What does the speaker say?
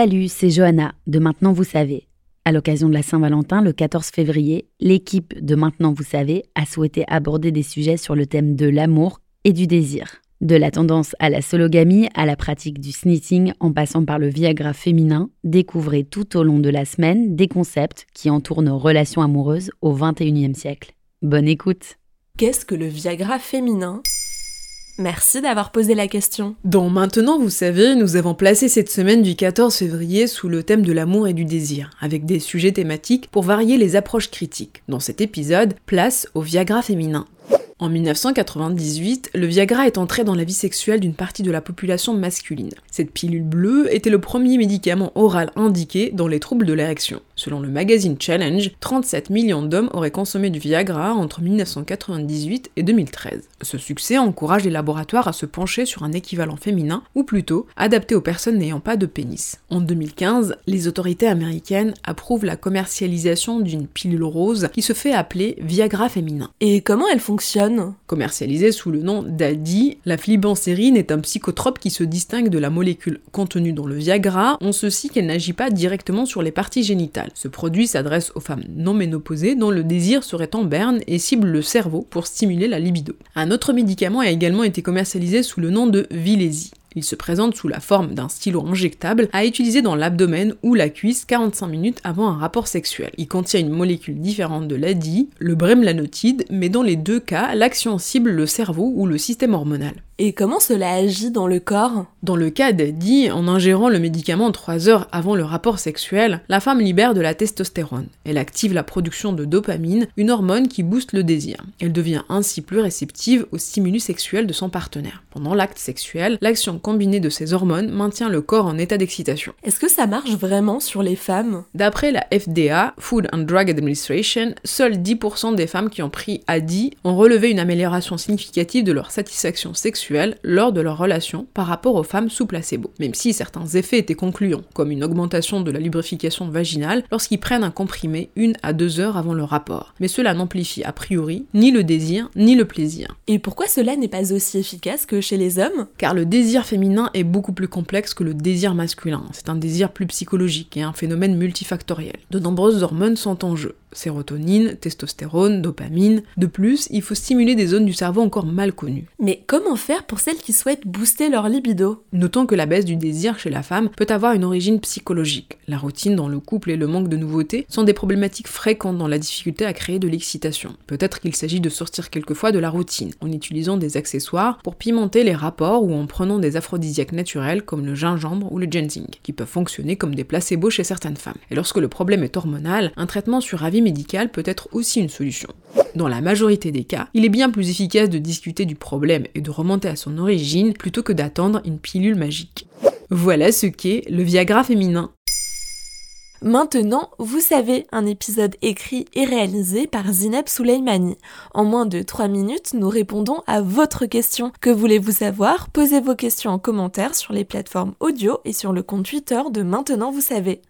Salut, c'est Johanna de Maintenant Vous savez. À l'occasion de la Saint-Valentin, le 14 février, l'équipe de Maintenant Vous savez a souhaité aborder des sujets sur le thème de l'amour et du désir. De la tendance à la sologamie à la pratique du snitting en passant par le Viagra féminin, découvrez tout au long de la semaine des concepts qui entourent nos relations amoureuses au XXIe siècle. Bonne écoute Qu'est-ce que le Viagra féminin? Merci d'avoir posé la question. Dans Maintenant, vous savez, nous avons placé cette semaine du 14 février sous le thème de l'amour et du désir, avec des sujets thématiques pour varier les approches critiques. Dans cet épisode, place au Viagra féminin. En 1998, le Viagra est entré dans la vie sexuelle d'une partie de la population masculine. Cette pilule bleue était le premier médicament oral indiqué dans les troubles de l'érection. Selon le magazine Challenge, 37 millions d'hommes auraient consommé du Viagra entre 1998 et 2013. Ce succès encourage les laboratoires à se pencher sur un équivalent féminin, ou plutôt adapté aux personnes n'ayant pas de pénis. En 2015, les autorités américaines approuvent la commercialisation d'une pilule rose qui se fait appeler Viagra féminin. Et comment elle fonctionne? Commercialisée sous le nom d'ADI, la flibanserine est un psychotrope qui se distingue de la molécule contenue dans le Viagra, en ceci qu'elle n'agit pas directement sur les parties génitales. Ce produit s'adresse aux femmes non ménopausées dont le désir serait en berne et cible le cerveau pour stimuler la libido. Un autre médicament a également été commercialisé sous le nom de Vilesi. Il se présente sous la forme d'un stylo injectable à utiliser dans l'abdomen ou la cuisse 45 minutes avant un rapport sexuel. Il contient une molécule différente de l'ADI, le bremlanotide, mais dans les deux cas, l'action cible le cerveau ou le système hormonal. Et comment cela agit dans le corps? Dans le cas d'Eddie, en ingérant le médicament 3 heures avant le rapport sexuel, la femme libère de la testostérone. Elle active la production de dopamine, une hormone qui booste le désir. Elle devient ainsi plus réceptive aux stimulus sexuels de son partenaire. Pendant l'acte sexuel, l'action combinée de ces hormones maintient le corps en état d'excitation. Est-ce que ça marche vraiment sur les femmes? D'après la FDA, Food and Drug Administration, seuls 10% des femmes qui ont pris ADI ont relevé une amélioration significative de leur satisfaction sexuelle lors de leur relation par rapport aux femmes sous placebo, même si certains effets étaient concluants, comme une augmentation de la lubrification vaginale lorsqu'ils prennent un comprimé une à deux heures avant le rapport. Mais cela n'amplifie a priori ni le désir ni le plaisir. Et pourquoi cela n'est pas aussi efficace que chez les hommes? Car le désir féminin est beaucoup plus complexe que le désir masculin. C'est un désir plus psychologique et un phénomène multifactoriel. De nombreuses hormones sont en jeu sérotonine, testostérone, dopamine. De plus, il faut stimuler des zones du cerveau encore mal connues. Mais comment faire pour celles qui souhaitent booster leur libido? Notons que la baisse du désir chez la femme peut avoir une origine psychologique. La routine dans le couple et le manque de nouveautés sont des problématiques fréquentes dans la difficulté à créer de l'excitation. Peut-être qu'il s'agit de sortir quelquefois de la routine, en utilisant des accessoires pour pimenter les rapports ou en prenant des aphrodisiaques naturels comme le gingembre ou le ginseng, qui peuvent fonctionner comme des placebos chez certaines femmes. Et lorsque le problème est hormonal, un traitement sur avis médical peut être aussi une solution. Dans la majorité des cas, il est bien plus efficace de discuter du problème et de remonter à son origine plutôt que d'attendre une pilule magique. Voilà ce qu'est le Viagra féminin. Maintenant, vous savez, un épisode écrit et réalisé par Zineb Souleimani. En moins de 3 minutes, nous répondons à votre question. Que voulez-vous savoir? Posez vos questions en commentaire sur les plateformes audio et sur le compte Twitter de Maintenant, vous savez.